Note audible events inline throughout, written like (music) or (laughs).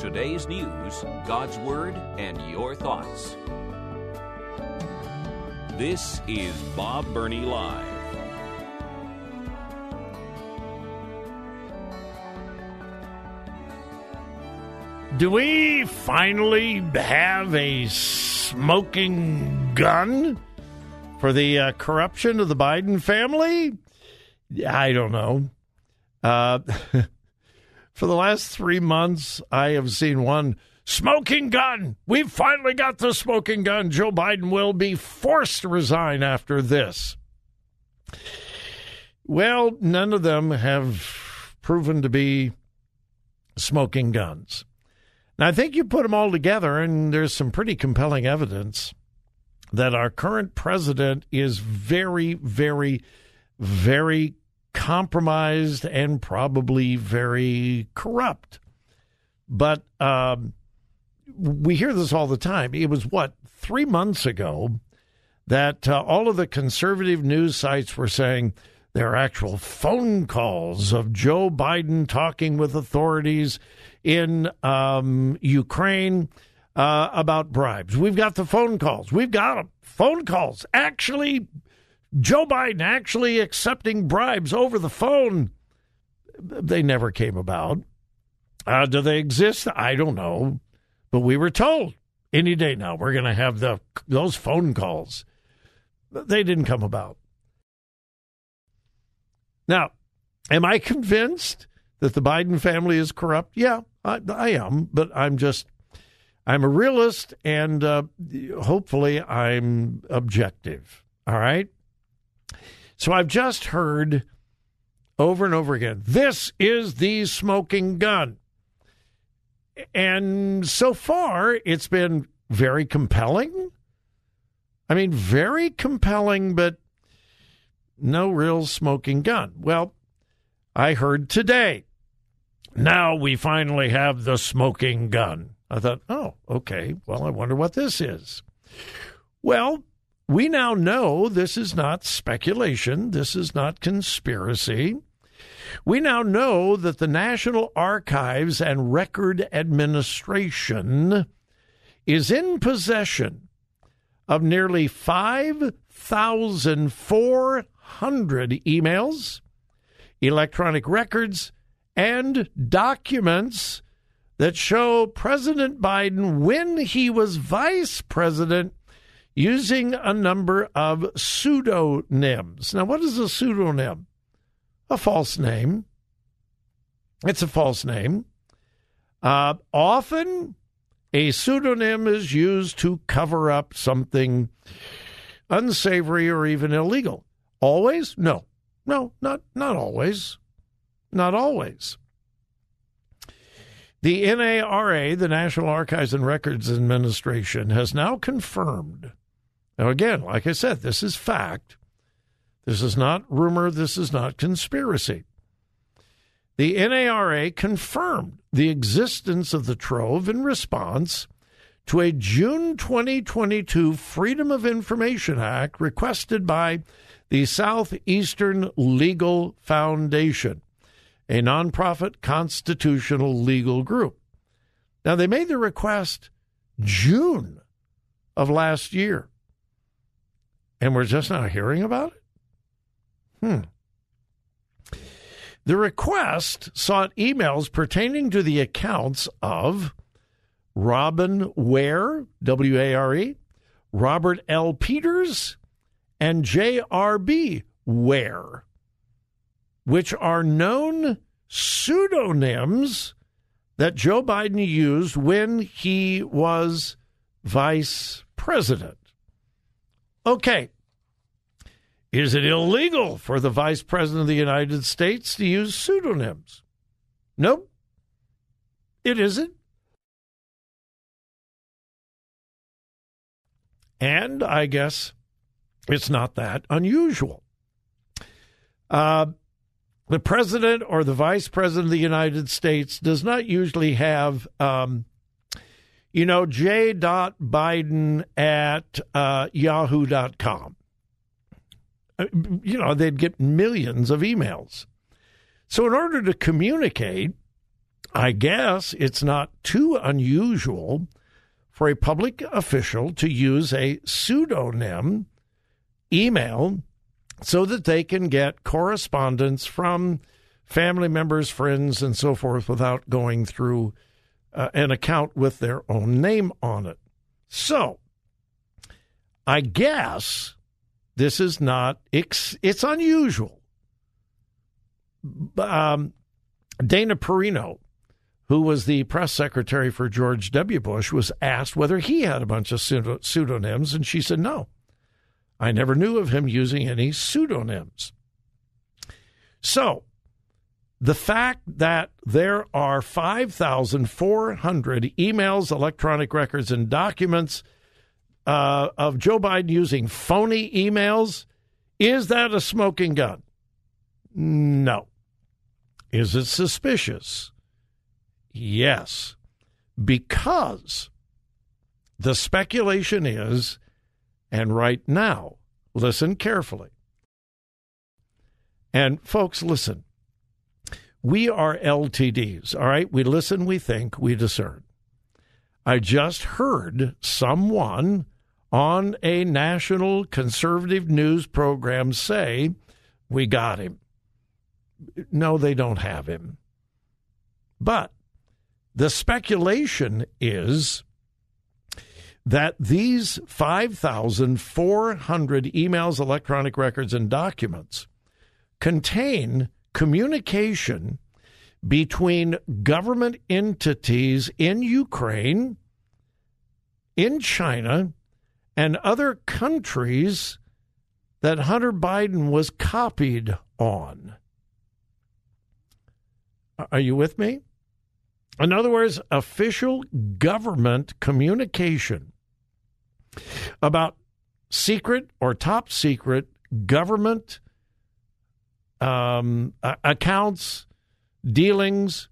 Today's news, God's Word, and your thoughts. This is Bob Burney Live. Do we finally have a smoking gun for the uh, corruption of the Biden family? I don't know. Uh, (laughs) for the last three months, I have seen one smoking gun. We've finally got the smoking gun. Joe Biden will be forced to resign after this. Well, none of them have proven to be smoking guns. Now, I think you put them all together, and there's some pretty compelling evidence that our current president is very, very, very compromised and probably very corrupt. But um, we hear this all the time. It was what, three months ago that uh, all of the conservative news sites were saying there are actual phone calls of Joe Biden talking with authorities in um, Ukraine uh, about bribes. We've got the phone calls. We've got them. Phone calls. Actually, Joe Biden actually accepting bribes over the phone. They never came about. Uh, do they exist? I don't know. But we were told any day now we're going to have the those phone calls. They didn't come about. Now, am I convinced that the Biden family is corrupt? Yeah, I, I am, but I'm just I'm a realist, and uh, hopefully I'm objective. All right. So I've just heard over and over again this is the smoking gun. And so far, it's been very compelling. I mean, very compelling, but no real smoking gun. Well, I heard today now we finally have the smoking gun. I thought, oh, okay. Well, I wonder what this is. Well, we now know this is not speculation, this is not conspiracy. We now know that the National Archives and Record Administration is in possession of nearly 5,400 emails, electronic records, and documents that show President Biden, when he was vice president, using a number of pseudonyms. Now, what is a pseudonym? A false name. It's a false name. Uh, often, a pseudonym is used to cover up something unsavory or even illegal. Always? No. No, not not always. Not always. The NARA, the National Archives and Records Administration, has now confirmed. Now, again, like I said, this is fact. This is not rumor. This is not conspiracy. The NARA confirmed the existence of the trove in response to a June 2022 Freedom of Information Act requested by the Southeastern Legal Foundation a nonprofit constitutional legal group. Now, they made the request June of last year, and we're just now hearing about it? Hmm. The request sought emails pertaining to the accounts of Robin Ware, W A R E, Robert L. Peters, and J.R.B. Ware which are known pseudonyms that Joe Biden used when he was vice president. Okay. Is it illegal for the vice president of the United States to use pseudonyms? Nope. It isn't. And I guess it's not that unusual. Uh, the president or the vice president of the United States does not usually have, um, you know, J. Biden at uh, yahoo.com. Uh, you know, they'd get millions of emails. So, in order to communicate, I guess it's not too unusual for a public official to use a pseudonym email so that they can get correspondence from family members, friends, and so forth without going through uh, an account with their own name on it. So, I guess this is not, it's, it's unusual. Um, Dana Perino who was the press secretary for George W. Bush, was asked whether he had a bunch of pseudonyms, and she said, no. I never knew of him using any pseudonyms. So, the fact that there are 5,400 emails, electronic records, and documents uh, of Joe Biden using phony emails, is that a smoking gun? No. Is it suspicious? Yes, because the speculation is, and right now, listen carefully. And folks, listen. We are LTDs, all right? We listen, we think, we discern. I just heard someone on a national conservative news program say, We got him. No, they don't have him. But the speculation is that these 5,400 emails, electronic records, and documents contain communication between government entities in Ukraine, in China, and other countries that Hunter Biden was copied on. Are you with me? In other words, official government communication about secret or top secret government um, accounts, dealings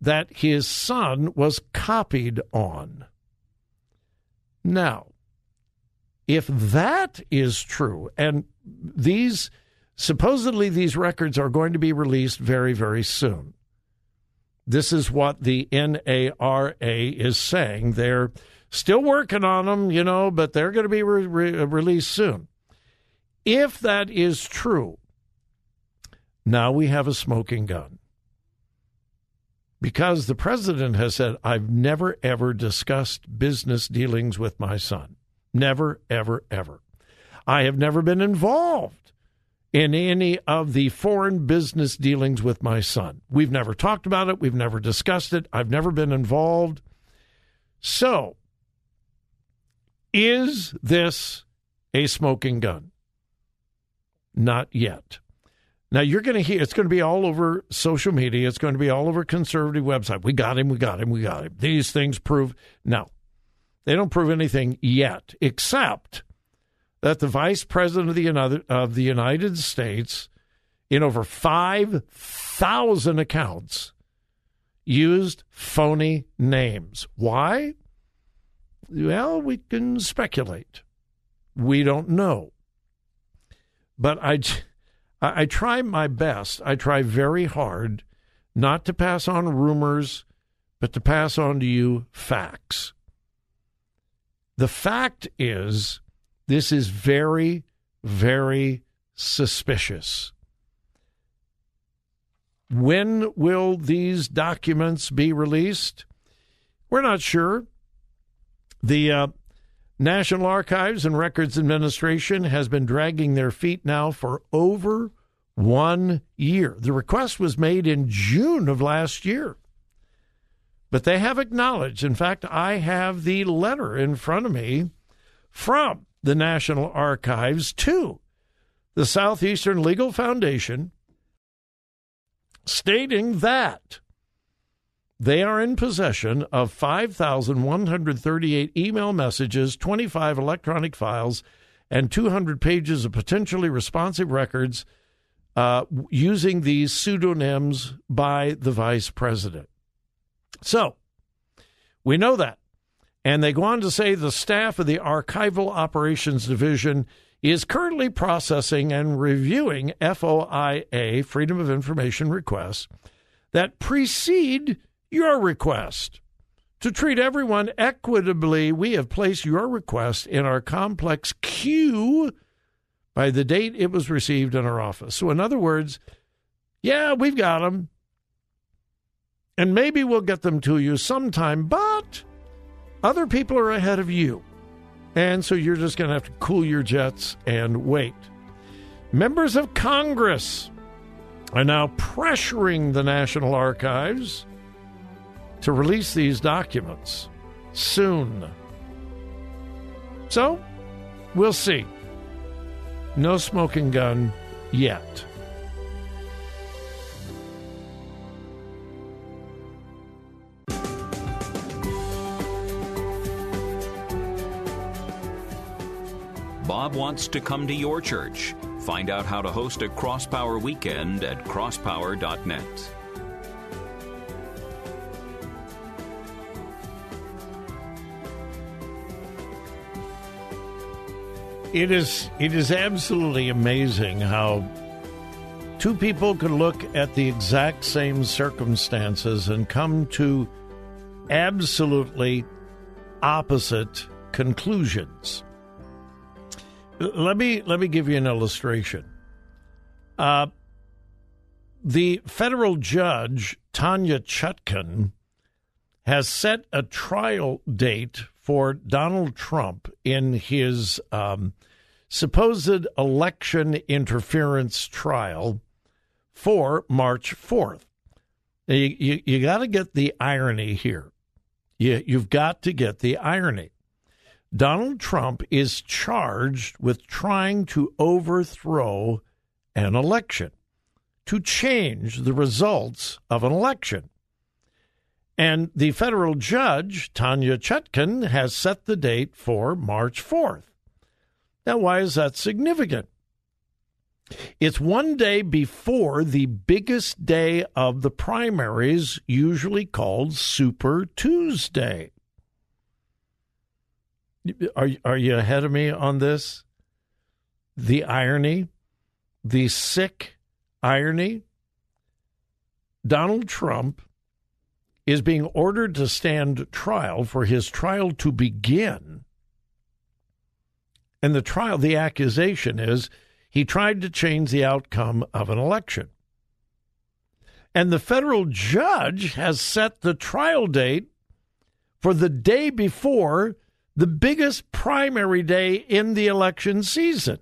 that his son was copied on. Now, if that is true, and these supposedly these records are going to be released very, very soon. This is what the NARA is saying. They're still working on them, you know, but they're going to be re- re- released soon. If that is true, now we have a smoking gun. Because the president has said, I've never, ever discussed business dealings with my son. Never, ever, ever. I have never been involved in any of the foreign business dealings with my son. We've never talked about it. We've never discussed it. I've never been involved. So, is this a smoking gun? Not yet. Now you're going to hear it's going to be all over social media. It's going to be all over conservative website. We got him. We got him. We got him. These things prove no, they don't prove anything yet, except that the vice president of the United, of the United States, in over 5,000 accounts, used phony names. Why? Well, we can speculate. We don't know. But I, I try my best. I try very hard not to pass on rumors, but to pass on to you facts. The fact is this is very, very suspicious. When will these documents be released? We're not sure. The uh, National Archives and Records Administration has been dragging their feet now for over one year. The request was made in June of last year. But they have acknowledged, in fact, I have the letter in front of me from the National Archives to the Southeastern Legal Foundation, stating that they are in possession of 5,138 email messages, 25 electronic files, and 200 pages of potentially responsive records uh, using these pseudonyms by the vice president. So, we know that. And they go on to say the staff of the Archival Operations Division is currently processing and reviewing FOIA, Freedom of Information requests, that precede your request to treat everyone equitably, we have placed your request in our complex queue by the date it was received in our office. So, in other words, yeah, we've got them. And maybe we'll get them to you sometime, but other people are ahead of you. And so you're just going to have to cool your jets and wait. Members of Congress are now pressuring the National Archives to release these documents soon. So, we'll see. No smoking gun yet. Bob wants to come to your church. Find out how to host a Crosspower weekend at crosspower.net. It is it is absolutely amazing how two people can look at the exact same circumstances and come to absolutely opposite conclusions. Let me let me give you an illustration. Uh, the federal judge Tanya Chutkan has set a trial date for Donald Trump in his um, supposed election interference trial for March 4th. You, you, you got to get the irony here. You, you've got to get the irony. Donald Trump is charged with trying to overthrow an election, to change the results of an election. And the federal judge, Tanya Chutkan, has set the date for March 4th. Now, why is that significant? It's one day before the biggest day of the primaries, usually called Super Tuesday. Are, are you ahead of me on this? The irony, the sick irony. Donald Trump is being ordered to stand trial for his trial to begin. And the trial, the accusation is he tried to change the outcome of an election. And the federal judge has set the trial date for the day before the biggest primary day in the election season.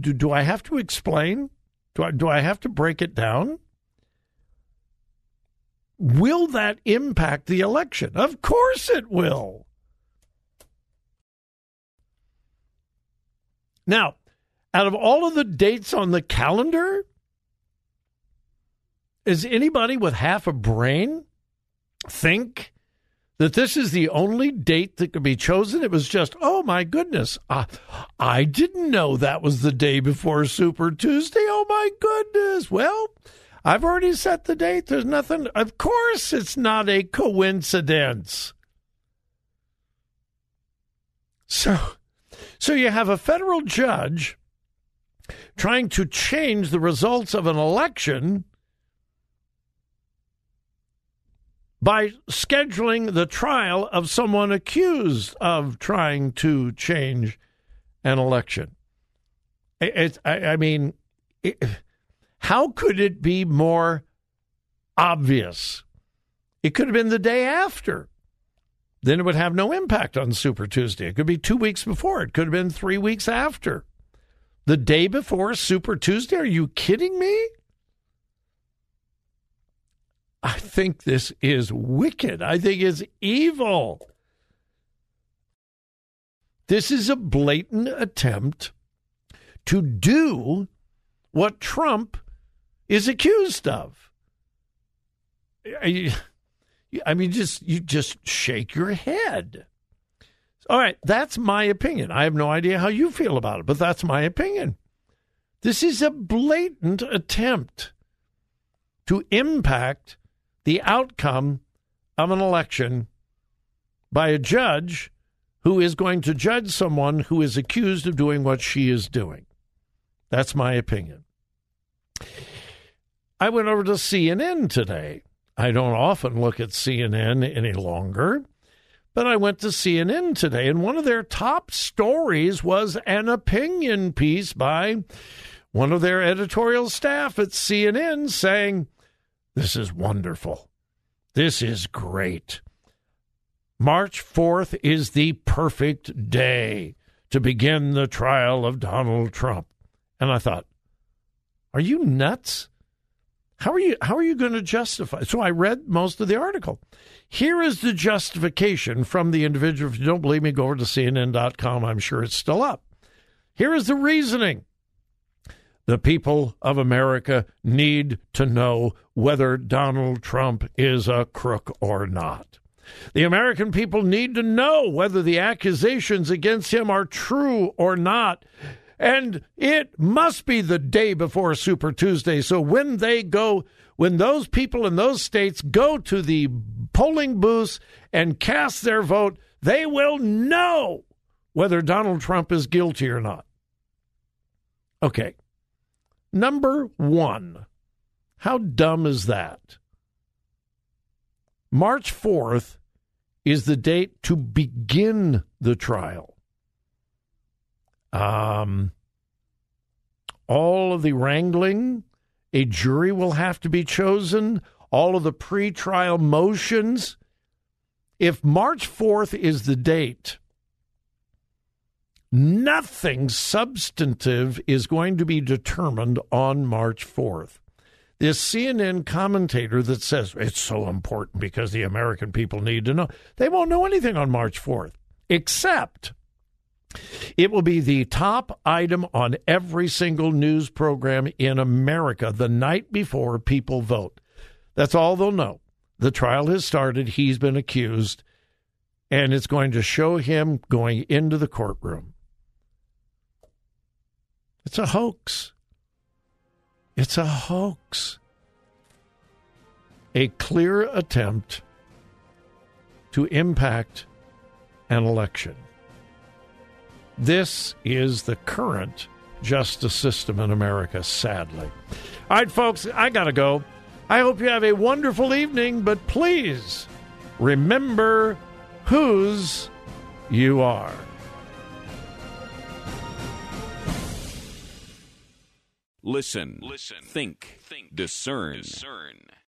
Do, do I have to explain? Do I, do I have to break it down? Will that impact the election? Of course it will. Now, out of all of the dates on the calendar, is anybody with half a brain think that this is the only date that could be chosen? It was just, oh my goodness, uh, I didn't know that was the day before Super Tuesday. Oh my goodness. Well, I've already set the date. There's nothing. Of course, it's not a coincidence. So, so you have a federal judge trying to change the results of an election by scheduling the trial of someone accused of trying to change an election. It, I, I mean, it, how could it be more obvious? It could have been the day after. Then it would have no impact on Super Tuesday. It could be two weeks before. It could have been three weeks after. The day before Super Tuesday? Are you kidding me? I think this is wicked. I think it's evil. This is a blatant attempt to do what Trump is accused of. I mean, just you just shake your head. All right, that's my opinion. I have no idea how you feel about it, but that's my opinion. This is a blatant attempt to impact the outcome of an election by a judge who is going to judge someone who is accused of doing what she is doing. That's my opinion. I went over to CNN today. I don't often look at CNN any longer, but I went to CNN today, and one of their top stories was an opinion piece by one of their editorial staff at CNN saying, This is wonderful. This is great. March 4th is the perfect day to begin the trial of Donald Trump. And I thought, are you nuts? How are you how are you going to justify? So I read most of the article. Here is the justification from the individual. If you don't believe me, go over to CNN.com. I'm sure it's still up. Here is the reasoning. The people of America need to know whether Donald Trump is a crook or not. The American people need to know whether the accusations against him are true or not. And it must be the day before Super Tuesday. So when they go, when those people in those states go to the polling booths and cast their vote, they will know whether Donald Trump is guilty or not. Okay. Number one, how dumb is that? March 4th is the date to begin the trial. Um, all of the wrangling, a jury will have to be chosen, all of the pre-trial motions. If March 4th is the date, nothing substantive is going to be determined on March 4th. This CNN commentator that says it's so important because the American people need to know, they won't know anything on March 4th, except it will be the top item on every single news program in America the night before people vote. That's all they'll know. The trial has started. He's been accused, and it's going to show him going into the courtroom. It's a hoax. It's a hoax. A clear attempt to impact an election. This is the current justice system in America, sadly. All right, folks, I got to go. I hope you have a wonderful evening, but please remember whose you are. Listen, listen, think, think, discern, discern.